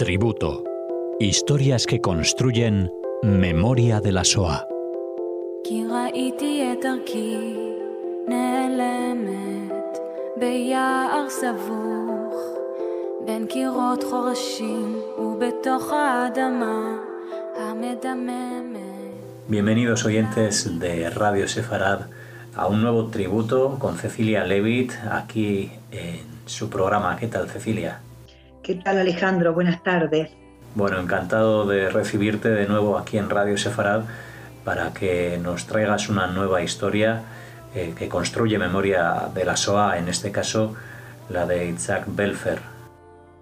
Tributo. Historias que construyen memoria de la SOA. Bienvenidos oyentes de Radio Sefarad a un nuevo tributo con Cecilia Levitt aquí en su programa. ¿Qué tal Cecilia? ¿Qué tal Alejandro? Buenas tardes. Bueno, encantado de recibirte de nuevo aquí en Radio Sefarad para que nos traigas una nueva historia eh, que construye memoria de la SOA, en este caso la de Isaac Belfer.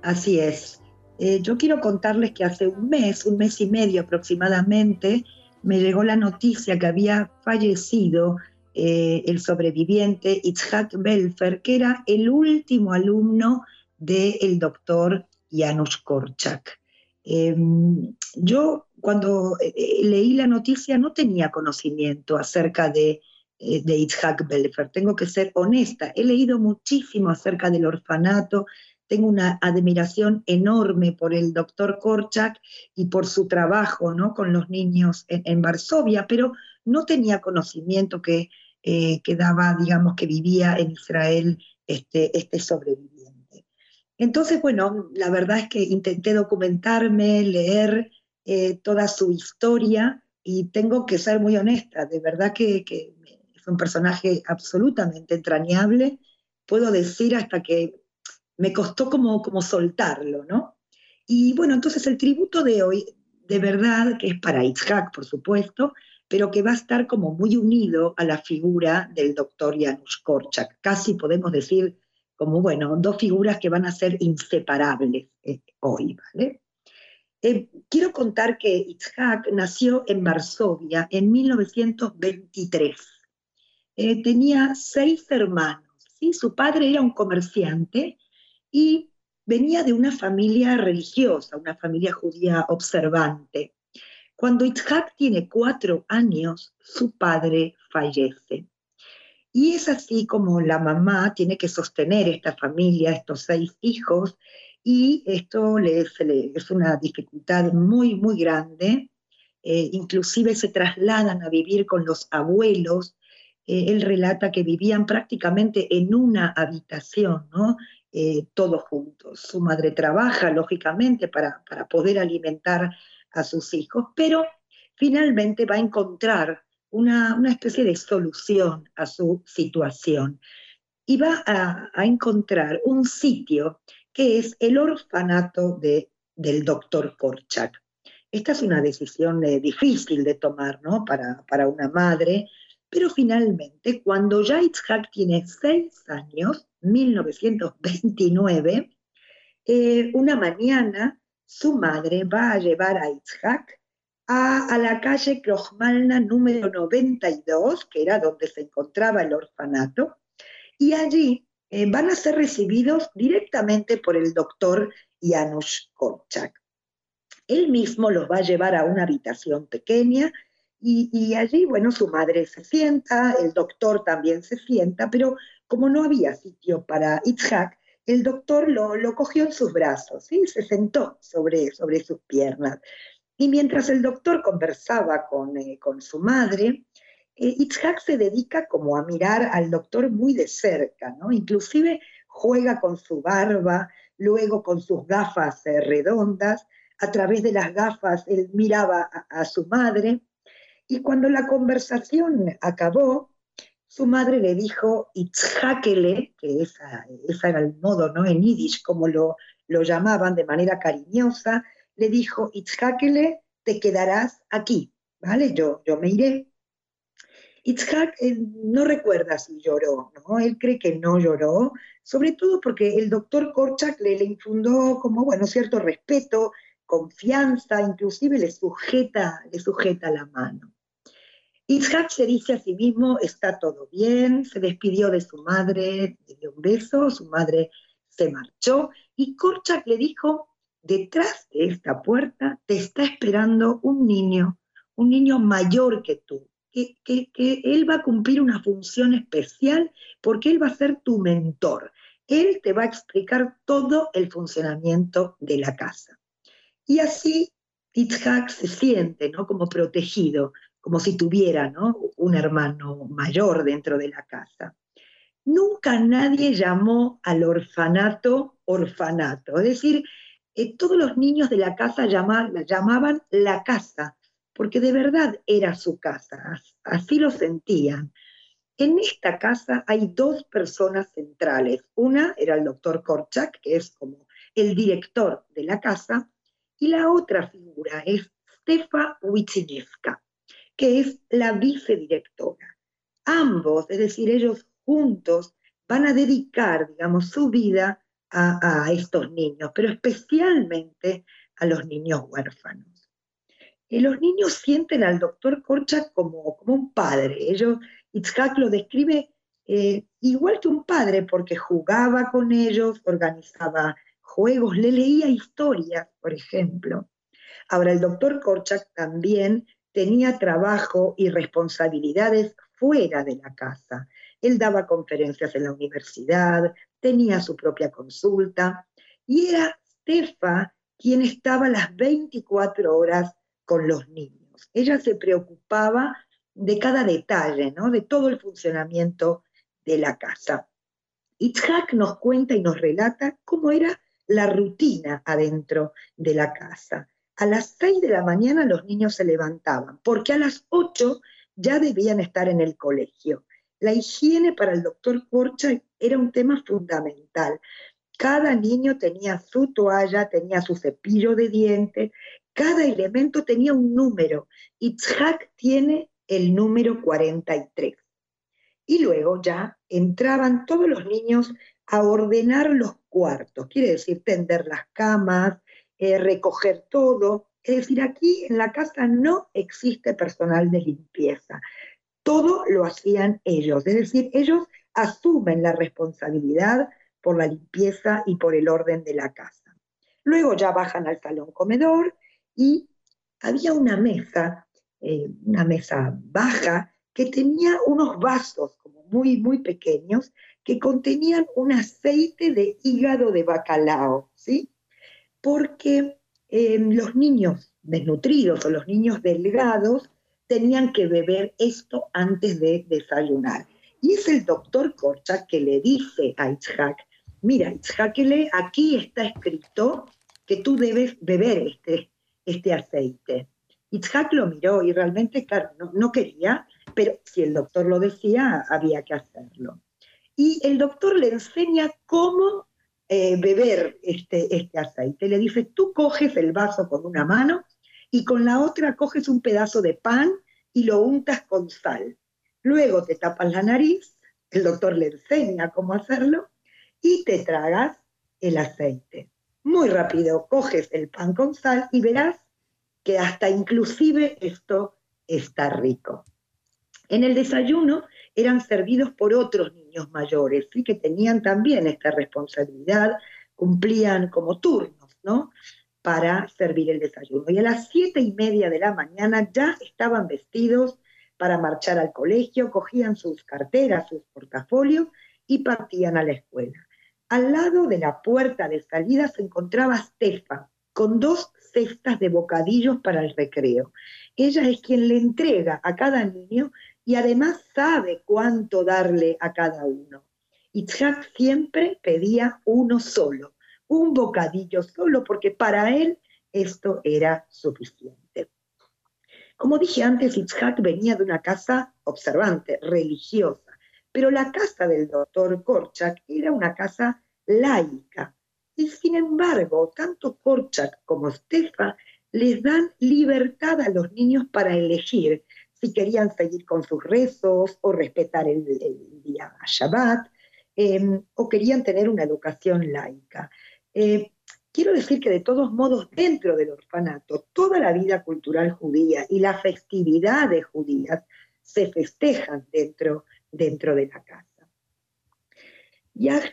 Así es. Eh, yo quiero contarles que hace un mes, un mes y medio aproximadamente, me llegó la noticia que había fallecido eh, el sobreviviente Itzhak Belfer, que era el último alumno del doctor Janusz Korczak. Em, yo cuando eh, leí la noticia no tenía conocimiento acerca de, eh, de Itzhak Belfer, tengo que ser honesta, he leído muchísimo acerca del orfanato, tengo una admiración enorme por el doctor Korchak y por su trabajo ¿no? con los niños en, Varsovia, pero no tenía conocimiento que, eh, daba, digamos, que vivía en Israel este, este sobreviviente. Entonces, bueno, la verdad es que intenté documentarme, leer eh, toda su historia y tengo que ser muy honesta, de verdad que, que es un personaje absolutamente entrañable. Puedo decir hasta que me costó como, como soltarlo, ¿no? Y bueno, entonces el tributo de hoy, de verdad, que es para Itzhak, por supuesto, pero que va a estar como muy unido a la figura del doctor Janusz Korczak. Casi podemos decir como, bueno, dos figuras que van a ser inseparables eh, hoy, ¿vale? Eh, quiero contar que Itzhak nació en Varsovia en 1923. Eh, tenía seis hermanos. Su padre era un comerciante y venía de una familia religiosa, una familia judía observante. Cuando Itzhak tiene cuatro años, su padre fallece. Y es así como la mamá tiene que sostener esta familia, estos seis hijos, y esto es una dificultad muy, muy grande. Eh, inclusive se trasladan a vivir con los abuelos. Eh, él relata que vivían prácticamente en una habitación, ¿no? Eh, todos juntos. Su madre trabaja, lógicamente, para, poder alimentar a sus hijos, pero finalmente va a encontrar una, especie de solución a su situación y va a, encontrar un sitio que es el orfanato de, del doctor Korchak. Esta es una decisión eh, difícil de tomar ¿no? para, para una madre, pero finalmente, cuando ya Itzhak tiene seis años, 1929, eh, una mañana su madre va a llevar a Itzhak a, la calle Krojmalna número 92, que era donde se encontraba el orfanato, y allí eh, van a ser recibidos directamente por el doctor Janusz Korczak. Él mismo los va a llevar a una habitación pequeña y, allí, bueno, su madre se sienta, el doctor también se sienta, pero como no había sitio para Itzhak, el doctor lo, cogió en sus brazos, ¿sí? se sentó sobre, sobre sus piernas. Y mientras el doctor conversaba con, eh, su madre, eh, Itzhak se dedica como a mirar al doctor muy de cerca, ¿no? Inclusive juega con su barba, luego con sus gafas eh, redondas, a través de las gafas él miraba a su madre y cuando la conversación acabó, su madre le dijo Itzhakele, que esa, era el modo, ¿no? En yiddish, como lo, lo llamaban de manera cariñosa, le dijo Itzhakele, te quedarás aquí, ¿vale? Yo, yo me iré. Itzhak no recuerda si lloró, ¿no? Él cree que no lloró, sobre todo porque el doctor Korchak le, le infundó como, bueno, cierto respeto, confianza, inclusive le sujeta, le sujeta la mano. Itzhak se dice a sí mismo, está todo bien, se despidió de su madre, le dio un beso, su madre se marchó y Korchak le dijo, detrás de esta puerta te está esperando un niño, un niño mayor que tú, que, que, él va a cumplir una función especial porque él va a ser tu mentor. Él te va a explicar todo el funcionamiento de la casa. Y así Itzhak se siente ¿no? como protegido, como si tuviera ¿no? un hermano mayor dentro de la casa. Nunca nadie llamó al orfanato orfanato, es decir, eh, todos los niños de la casa llamaban, llamaban la casa, porque de verdad era su casa, así lo sentían. En esta casa hay dos personas centrales. Una era el doctor Korchak, que es como el director de la casa, y la otra figura es Stefa Witzinewska, que es la vicedirectora. Ambos, es decir, ellos juntos, van a dedicar, digamos, su vida a, estos niños, pero especialmente a los niños huérfanos. Y los niños sienten al doctor Korchak como, como un padre. Ellos, Itzhak lo describe eh, igual que un padre porque jugaba con ellos, organizaba juegos, le leía historias, por ejemplo. Ahora, el doctor Korchak también tenía trabajo y responsabilidades fuera de la casa. Él daba conferencias en la universidad, tenía su propia consulta y era Stefa quien estaba las 24 horas con los niños. Ella se preocupaba de cada detalle, ¿no? de todo el funcionamiento de la casa. Itzhak nos cuenta y nos relata cómo era la rutina adentro de la casa. A las 6 de la mañana los niños se levantaban, porque a las 8 ya debían estar en el colegio. La higiene para el doctor Corcha era un tema fundamental. Cada niño tenía su toalla, tenía su cepillo de dientes, cada elemento tenía un número. Itzhak tiene el número 43. Y luego ya entraban todos los niños a ordenar los cuartos, quiere decir tender las camas, eh, recoger todo. Es decir, aquí en la casa no existe personal de limpieza. Todo lo hacían ellos, es decir, ellos asumen la responsabilidad por la limpieza y por el orden de la casa. Luego ya bajan al salón comedor y había una mesa, eh, una mesa baja, que tenía unos vasos muy, muy pequeños que contenían un aceite de hígado de bacalao, ¿sí? Porque em, los niños desnutridos o los niños delgados tenían que beber esto antes de desayunar. Y es el doctor Korchak que le dice a Itzhak, mira, Itzhak, aquí está escrito que tú debes beber este, este aceite. Itzhak lo miró y realmente, claro, no quería, pero si el doctor lo decía, había que hacerlo y el doctor le enseña cómo eh, beber este, este aceite. Le dice, tú coges el vaso con una mano y con la otra coges un pedazo de pan y lo untas con sal. Luego te tapas la nariz, el doctor le enseña cómo hacerlo y te tragas el aceite. Muy rápido, coges el pan con sal y verás que hasta inclusive esto está rico. En el desayuno eran servidos por otros niños mayores, ¿sí? que tenían también esta responsabilidad, cumplían como turnos, ¿no? Para servir el desayuno. Y a las siete y media de la mañana ya estaban vestidos para marchar al colegio, cogían sus carteras, sus portafolios y partían a la escuela. Al lado de la puerta de salida se encontraba Stefa, con dos cestas de bocadillos para el recreo. Ella es quien le entrega a cada niño y además sabe cuánto darle a cada uno. Itzhak siempre pedía uno solo, un bocadillo solo, porque para él esto era suficiente. Como dije antes, Itzhak venía de una casa observante, religiosa, pero la casa del doctor Korchak era una casa laica. Y sin embargo, tanto Korchak como Stefa les dan libertad a los niños para elegir si querían seguir con sus rezos o respetar el, día Shabbat, em, o querían tener una educación laica. Eh, quiero decir que de todos modos, dentro del orfanato, toda la vida cultural judía y las festividades judías se festejan dentro, dentro de la casa.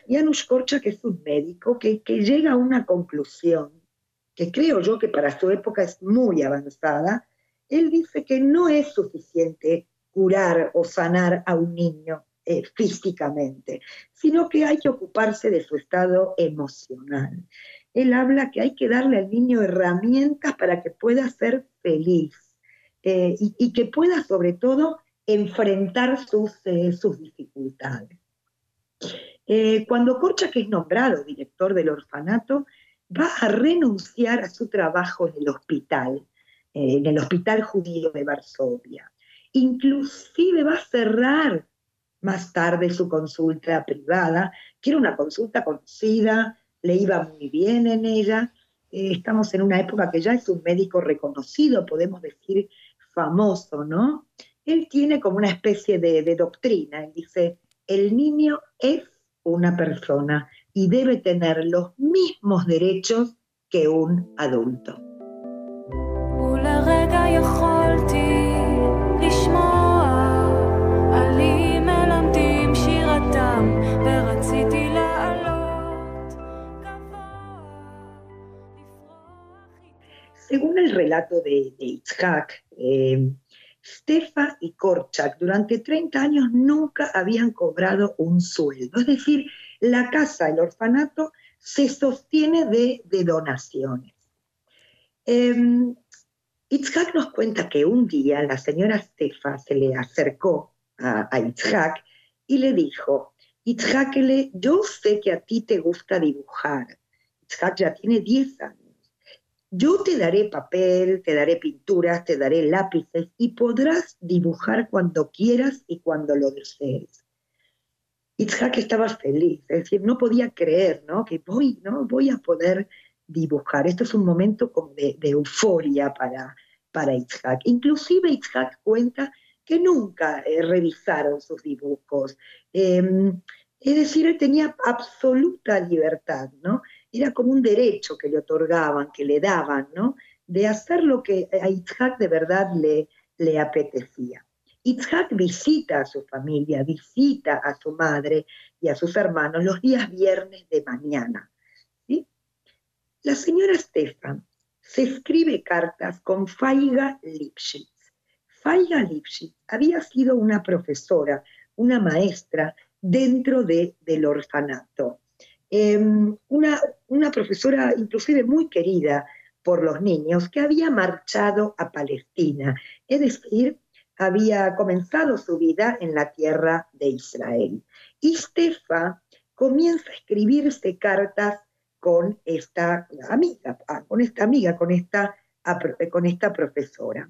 Janusz Korczak es un médico que, que llega a una conclusión que creo yo que para su época es muy avanzada, él dice que no es suficiente curar o sanar a un niño eh, físicamente, sino que hay que ocuparse de su estado emocional. Él habla que hay que darle al niño herramientas para que pueda ser feliz eh, y, que pueda sobre todo enfrentar sus, eh, sus dificultades. cuando Korchak es nombrado director del orfanato, va a renunciar a su trabajo en el hospital, en el hospital judío de Varsovia. Inclusive va a cerrar más tarde su consulta privada, que era una consulta conocida, le iba muy bien en ella. Eh, estamos en una época que ya es un médico reconocido, podemos decir famoso, ¿no? Él tiene como una especie de, de doctrina, él dice, el niño es una persona y debe tener los mismos derechos que un adulto. Según el relato de, de Itzhak, eh, Stefa y Korchak durante 30 años nunca habían cobrado un sueldo. Es decir, la casa, el orfanato, se sostiene de, donaciones. Eh, Itzhak nos cuenta que un día la señora Stefa se le acercó a, a Itzhak y le dijo, Itzhak, yo sé que a ti te gusta dibujar. Itzhak ya tiene 10 años. Yo te daré papel, te daré pinturas, te daré lápices y podrás dibujar cuando quieras y cuando lo desees. Itzhak estaba feliz, es decir, no podía creer, ¿no? Que voy, ¿no? Voy a poder dibujar. Esto es un momento como de, euforia para, para Itzhak. Inclusive Itzhak cuenta que nunca eh, revisaron sus dibujos. Em, es decir, él tenía absoluta libertad, ¿no? Era como un derecho que le otorgaban, que le daban, ¿no? De hacer lo que a Itzhak de verdad le, le apetecía. Itzhak visita a su familia, visita a su madre y a sus hermanos los días viernes de mañana. ¿sí? La señora Stefan se escribe cartas con Faiga Lipschitz. Faiga Lipschitz había sido una profesora, una maestra dentro de, del orfanato. Em, una, una profesora inclusive muy querida por los niños que había marchado a Palestina, es decir, había comenzado su vida en la tierra de Israel. Y Stefa comienza a escribirse cartas con esta amiga, ah, con esta amiga, con esta, con esta profesora.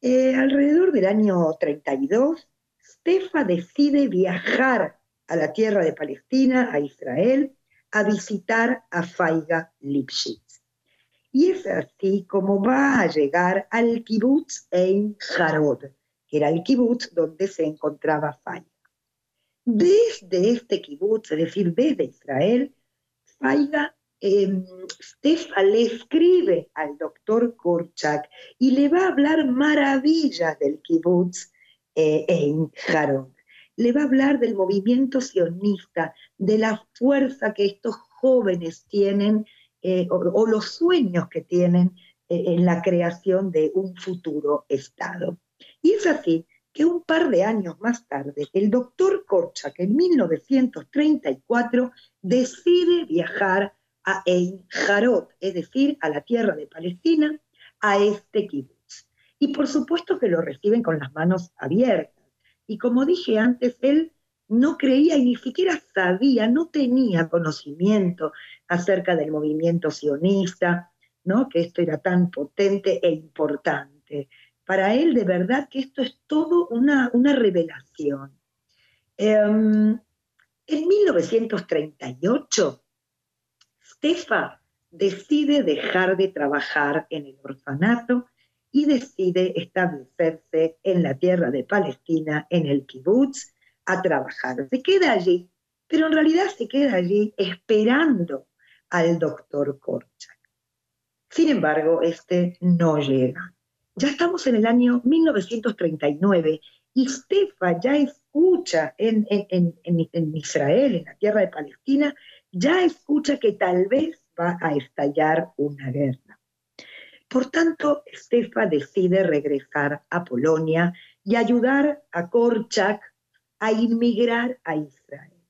Eh, alrededor del año 32, Stefa decide viajar a la tierra de Palestina, a Israel, a visitar a Faiga Lipschitz. Y es así como va a llegar al kibbutz Ein Harod, que era el kibbutz donde se encontraba Faiga. Desde este kibbutz, es decir, desde Israel, Faiga eh, Stefa le escribe al doctor Korchak y le va a hablar maravillas del kibbutz eh, Ein Harod le va a hablar del movimiento sionista, de la fuerza que estos jóvenes tienen eh, o, los sueños que tienen eh, en la creación de un futuro Estado. Y es así que un par de años más tarde, el doctor Korchak en 1934 decide viajar a Ein Jarot, es decir, a la tierra de Palestina, a este kibbutz. Y por supuesto que lo reciben con las manos abiertas y como dije antes, él no creía y ni siquiera sabía, no tenía conocimiento acerca del movimiento sionista, ¿no? que esto era tan potente e importante. Para él, de verdad, que esto es todo una, una revelación. Em, en 1938, Stefa decide dejar de trabajar en el orfanato y decide establecerse en la tierra de Palestina, en el kibbutz, a trabajar. Se queda allí, pero en realidad se queda allí esperando al doctor Korchak. Sin embargo, este no llega. Ya estamos en el año 1939 y Stefa ya escucha en, Israel, en la tierra de Palestina, ya escucha que tal vez va a estallar una guerra. Por tanto, Stefa decide regresar a Polonia y ayudar a Korczak a inmigrar a Israel.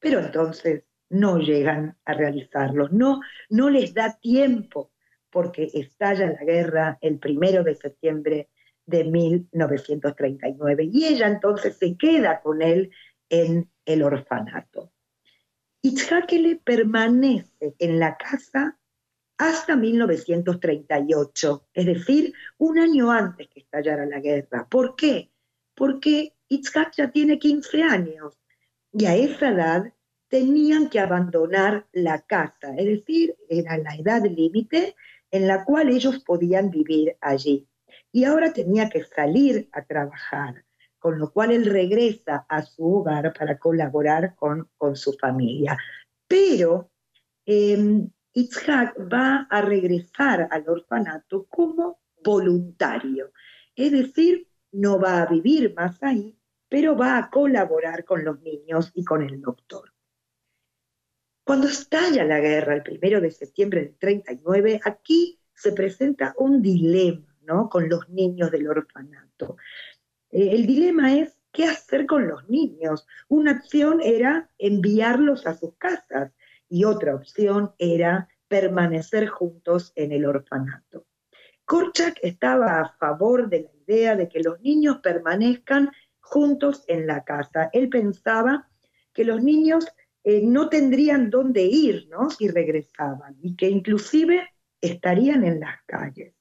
Pero entonces no llegan a realizarlo, no, no les da tiempo porque estalla la guerra el primero de septiembre de 1939 y ella entonces se queda con él en el orfanato. Itzhakele permanece en la casa hasta 1938, es decir, un año antes que estallara la guerra. ¿Por qué? Porque Itzhak ya tiene 15 años y a esa edad tenían que abandonar la casa, es decir, era la edad límite en la cual ellos podían vivir allí. Y ahora tenía que salir a trabajar, con lo cual él regresa a su hogar para colaborar con, con su familia. Pero eh, Itzhak va a regresar al orfanato como voluntario, es decir, no va a vivir más ahí, pero va a colaborar con los niños y con el doctor. Cuando estalla la guerra, el primero de septiembre del 39, aquí se presenta un dilema ¿no? con los niños del orfanato. Eh, el dilema es qué hacer con los niños. Una opción era enviarlos a sus casas, y otra opción era permanecer juntos en el orfanato. Korchak estaba a favor de la idea de que los niños permanezcan juntos en la casa. Él pensaba que los niños eh, no tendrían dónde ir ¿no? si regresaban y que inclusive estarían en las calles.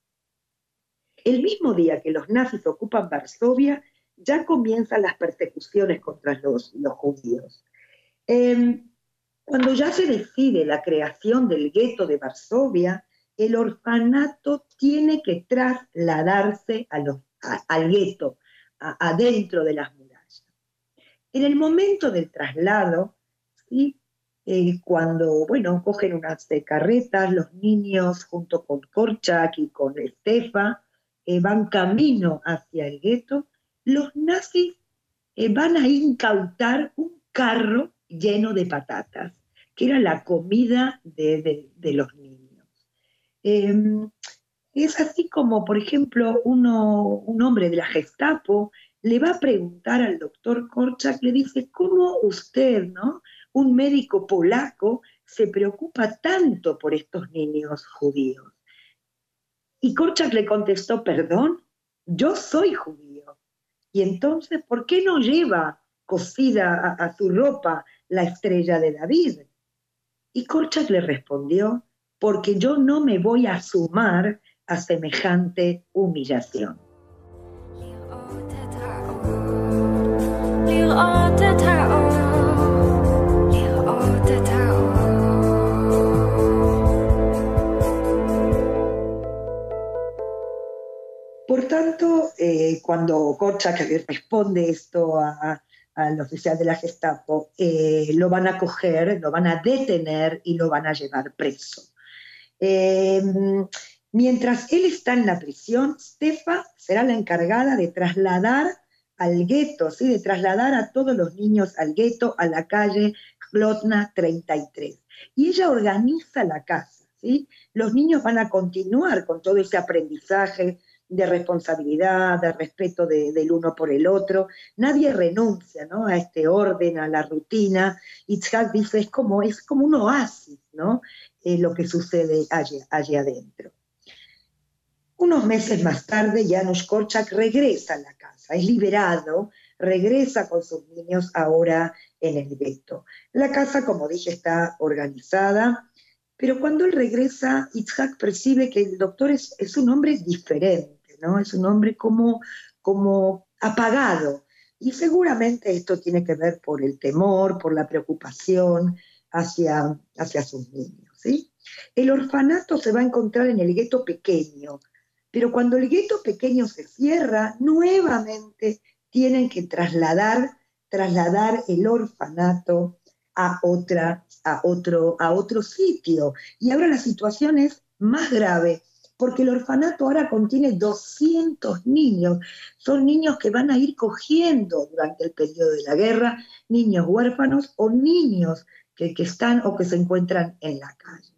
El mismo día que los nazis ocupan Varsovia, ya comienzan las persecuciones contra los, judíos. Em, cuando ya se decide la creación del gueto de Varsovia, el orfanato tiene que trasladarse al gueto, adentro de las murallas. En el momento del traslado, ¿sí? Eh, cuando, bueno, cogen unas carretas, los niños junto con Korchak y con Estefa eh, van camino hacia el gueto, los nazis eh, van a incautar un carro lleno de patatas que era la comida de, los niños. Em, es así como, por ejemplo, uno, un hombre de la Gestapo le va a preguntar al doctor Korchak, le dice, ¿cómo usted, ¿no? un médico polaco, se preocupa tanto por estos niños judíos? Y Korchak le contestó, perdón, yo soy judío. Y entonces, ¿por qué no lleva cosida a su ropa la estrella de David? Y Korchak le respondió, porque yo no me voy a sumar a semejante humillación. Por tanto, eh, cuando Korchak responde esto a, al oficial de la Gestapo, eh, lo van a coger, lo van a detener y lo van a llevar preso. Eh, mientras él está en la prisión, Stefa será la encargada de trasladar al gueto, ¿sí? de trasladar a todos los niños al gueto, a la calle Glotna 33. Y ella organiza la casa. ¿sí? Los niños van a continuar con todo ese aprendizaje, de responsabilidad, de respeto del uno por el otro. Nadie renuncia ¿no? a este orden, a la rutina. Itzhak dice, es como, es como un oasis ¿no? Eh, lo que sucede allí, allí adentro. Unos meses más tarde, Janusz Korczak regresa a la casa, es liberado, regresa con sus niños ahora en el gueto. La casa, como dije, está organizada, pero cuando él regresa, Itzhak percibe que el doctor es, es un hombre diferente es un hombre como, como apagado. Y seguramente esto tiene que ver por el temor, por la preocupación hacia, hacia sus niños. ¿sí? El orfanato se va a encontrar en el gueto pequeño, pero cuando el gueto pequeño se cierra, nuevamente tienen que trasladar, trasladar el orfanato a, otra, a, otro, a otro sitio. Y ahora la situación es más grave porque el orfanato ahora contiene 200 niños. Son niños que van a ir cogiendo durante el periodo de la guerra, niños huérfanos o niños que, están o que se encuentran en la calle.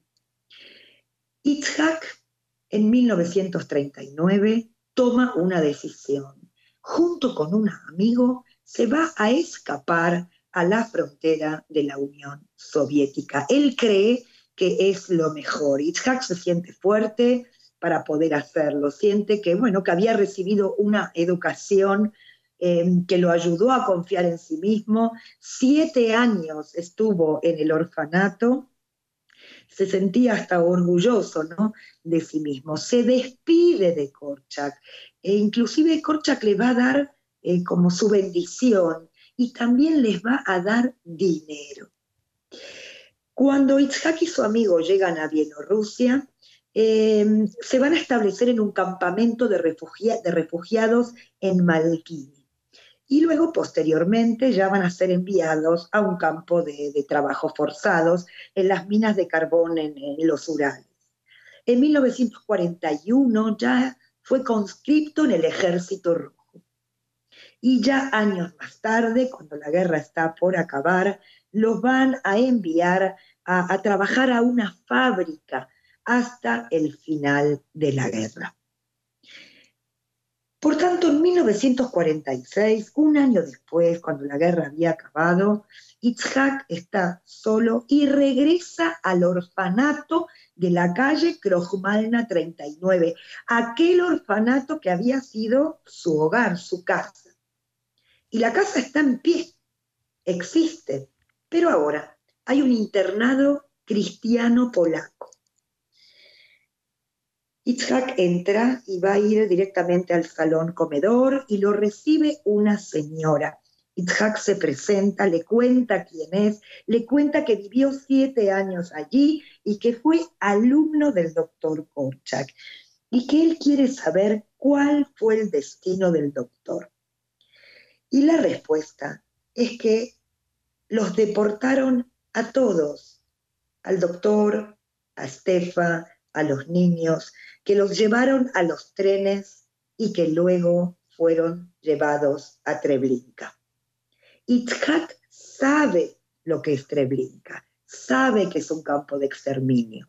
Itzhak en 1939 toma una decisión. Junto con un amigo se va a escapar a la frontera de la Unión Soviética. Él cree que es lo mejor. Itzhak se siente fuerte para poder hacerlo, siente que, bueno, que había recibido una educación eh, que lo ayudó a confiar en sí mismo. Siete años estuvo en el orfanato, se sentía hasta orgulloso ¿no? de sí mismo. Se despide de Korchak, e inclusive Korchak le va a dar eh, como su bendición y también les va a dar dinero. Cuando Itzhak y su amigo llegan a Bielorrusia, eh, se van a establecer en un campamento de, refugiados en Malkini. Y luego, posteriormente, ya van a ser enviados a un campo de, trabajos forzados en las minas de carbón en, los Urales. En 1941 ya fue conscripto en el ejército ruso. Y ya años más tarde, cuando la guerra está por acabar, los van a enviar a, trabajar a una fábrica hasta el final de la guerra. Por tanto, en 1946, un año después, cuando la guerra había acabado, Itzhak está solo y regresa al orfanato de la calle Krojmalna 39, aquel orfanato que había sido su hogar, su casa. Y la casa está en pie, existe, pero ahora hay un internado cristiano polaco. Itzhak entra y va a ir directamente al salón comedor y lo recibe una señora. Itzhak se presenta, le cuenta quién es, le cuenta que vivió siete años allí y que fue alumno del doctor Korchak y que él quiere saber cuál fue el destino del doctor. Y la respuesta es que los deportaron a todos, al doctor, a Estefa, a los niños, que los llevaron a los trenes y que luego fueron llevados a Treblinka. Itzhak sabe lo que es Treblinka, sabe que es un campo de exterminio.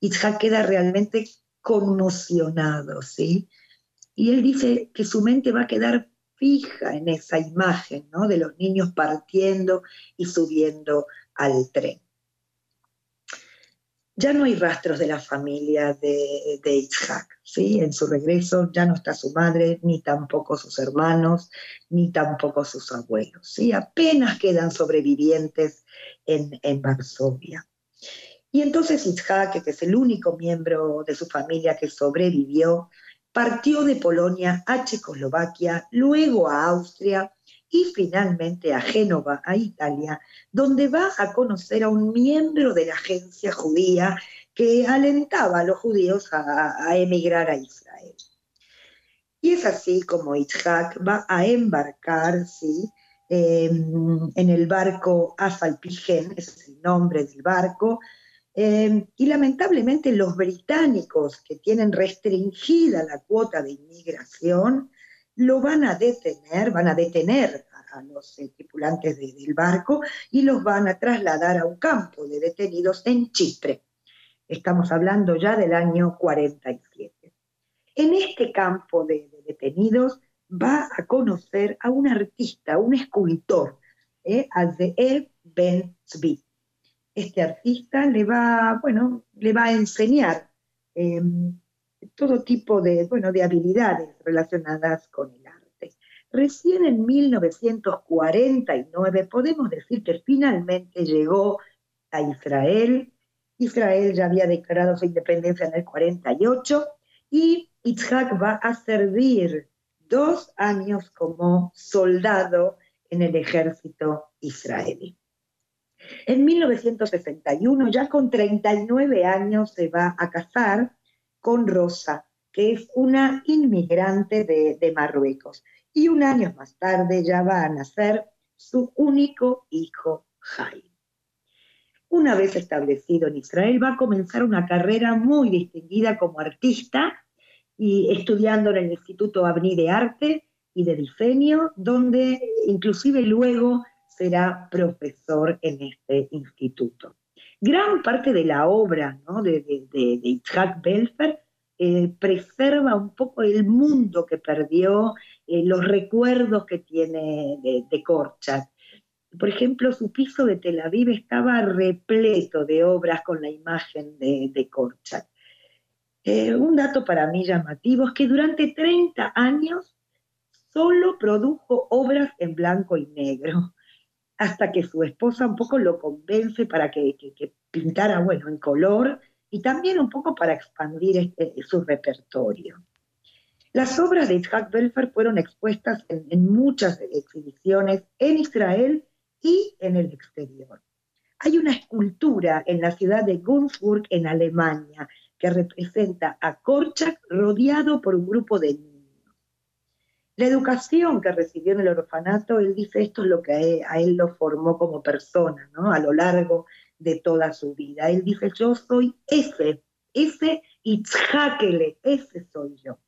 Itzhak queda realmente conmocionado, ¿sí? Y él dice que su mente va a quedar fija en esa imagen ¿no? de los niños partiendo y subiendo al tren. Ya no hay rastros de la familia de, de ¿sí? En su regreso ya no está su madre, ni tampoco sus hermanos, ni tampoco sus abuelos, ¿sí? Apenas quedan sobrevivientes en, en Varsovia. Y entonces Itzhak, que es el único miembro de su familia que sobrevivió, partió de Polonia a Checoslovaquia, luego a Austria y finalmente a Génova, a Italia, donde va a conocer a un miembro de la agencia judía que alentaba a los judíos a, emigrar a Israel. Y es así como Itzhak va a embarcar. Em, en el barco Afalpigen, ese es el nombre del barco, Em, y lamentablemente los británicos que tienen restringida la cuota de inmigración lo van a detener, van a detener a, los eh, tripulantes del barco y los van a trasladar a un campo de detenidos en Chipre. Estamos hablando ya del año 47. En este campo de, detenidos va a conocer a un artista, un escultor, eh, Zeev Ben Tzvi este artista le va, bueno, le va a enseñar em, todo tipo de, bueno, de habilidades relacionadas con el arte. Recién en 1949 podemos decir que finalmente llegó a Israel. Israel ya había declarado su independencia en el 48 y Itzhak va a servir dos años como soldado en el ejército israelí. En 1961, ya con 39 años, se va a casar con Rosa, que es una inmigrante de, Marruecos. Y un año más tarde ya va a nacer su único hijo, Jaime. Una vez establecido en Israel, va a comenzar una carrera muy distinguida como artista y estudiando en el Instituto Avni de Arte y de Diseño, donde inclusive luego será profesor en este instituto. Gran parte de la obra de, de, Belfer eh, preserva un poco el mundo que perdió eh, los recuerdos que tiene de, de. Por ejemplo, su piso de Tel Aviv estaba repleto de obras con la imagen de, de. Eh, un dato para mí llamativo es que durante 30 años solo produjo obras en blanco y negro, hasta que su esposa un poco lo convence para que, pintara, bueno, en color y también un poco para expandir este, su repertorio. Las obras de Isaac Belfer fueron expuestas en, en muchas exhibiciones en Israel y en el exterior. Hay una escultura en la ciudad de Günzburg, en Alemania, que representa a Korchak rodeado por un grupo de niños. La educación que recibió en el orfanato, él dice, esto es lo que a él, lo formó como persona, ¿no? A lo largo de toda su vida. Él dice, yo soy ese, ese Itzhakele, ese soy yo.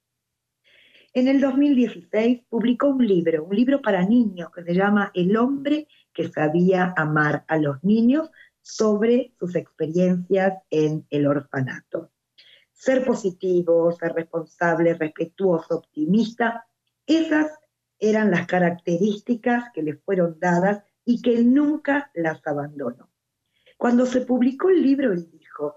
En el 2016 publicó un libro, un libro para niños que se llama El hombre que sabía amar a los niños sobre sus experiencias en el orfanato. Ser positivo, ser responsable, respetuoso, optimista, esas eran las características que le fueron dadas y que nunca las abandonó. Cuando se publicó el libro, él dijo,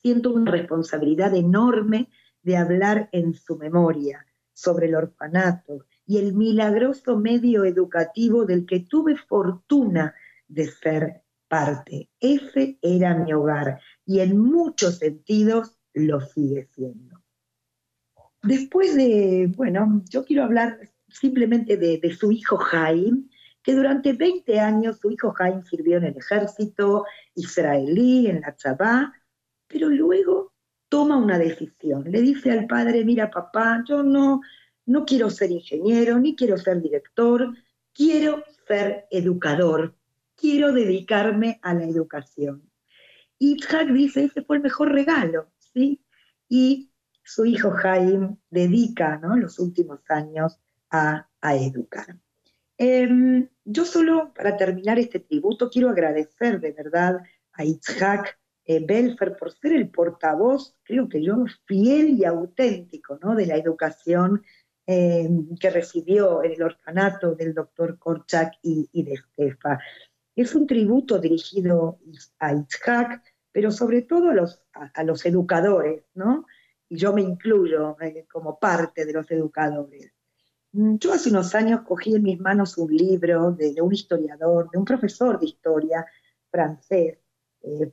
siento una responsabilidad enorme de hablar en su memoria sobre el orfanato y el milagroso medio educativo del que tuve fortuna de ser parte. Ese era mi hogar y en muchos sentidos lo sigue siendo. Después de, bueno, yo quiero hablar simplemente de, su hijo Jaime, que durante 20 años su hijo Jaime sirvió en el ejército israelí, en la Chabá, pero luego toma una decisión. Le dice al padre, mira papá, yo no, no quiero ser ingeniero, ni quiero ser director, quiero ser educador, quiero dedicarme a la educación. Y Jack dice, ese fue el mejor regalo, ¿sí? Y su hijo Jaime dedica los últimos años a, educar. Em, yo solo, para terminar este tributo, quiero agradecer de verdad a Itzhak eh, Belfer por ser el portavoz, creo que yo, fiel y auténtico ¿no? de la educación em, que recibió en el orfanato del doctor Korchak y, de Estefa. Es un tributo dirigido a Itzhak, pero sobre todo a los, a los educadores, ¿no? Y yo me incluyo eh, como parte de los educadores. Mm, yo hace unos años cogí en mis manos un libro de, un historiador, de un profesor de historia francés, eh,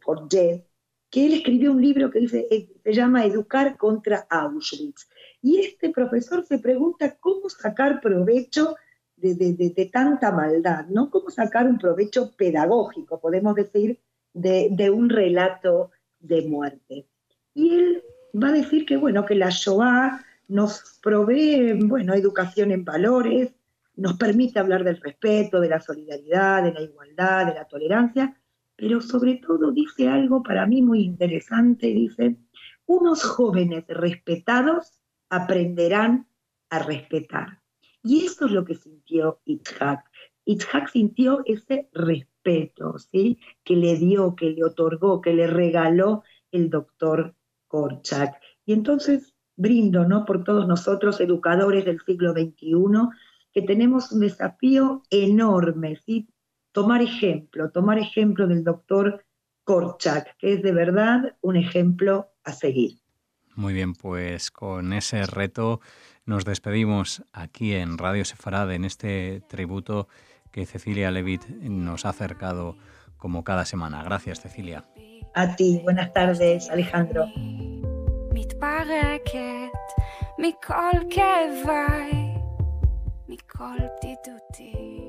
que él escribió un libro que dice, eh, se llama Educar contra Auschwitz. Y este profesor se pregunta cómo sacar provecho de, de, tanta maldad, ¿no? Cómo sacar un provecho pedagógico, podemos decir, de, un relato de muerte. Y él va a decir que, bueno, que la Shoah nos provee, bueno, educación en valores, nos permite hablar del respeto, de la solidaridad, de la igualdad, de la tolerancia, pero sobre todo dice algo para mí muy interesante, dice, unos jóvenes respetados aprenderán a respetar. Y eso es lo que sintió Itzhak. Itzhak sintió ese respeto, ¿sí? Que le dio, que le otorgó, que le regaló el doctor y entonces brindo ¿no? por todos nosotros, educadores del siglo XXI, que tenemos un desafío enorme, ¿sí? tomar ejemplo, tomar ejemplo del doctor Korchak, que es de verdad un ejemplo a seguir. Muy bien, pues con ese reto nos despedimos aquí en Radio Sefarad en este tributo que Cecilia Levitt nos ha acercado como cada semana. Gracias, Cecilia. A ti, buenas tardes, Alejandro. מתפרקת מכל כאביי, מכל בדידותי.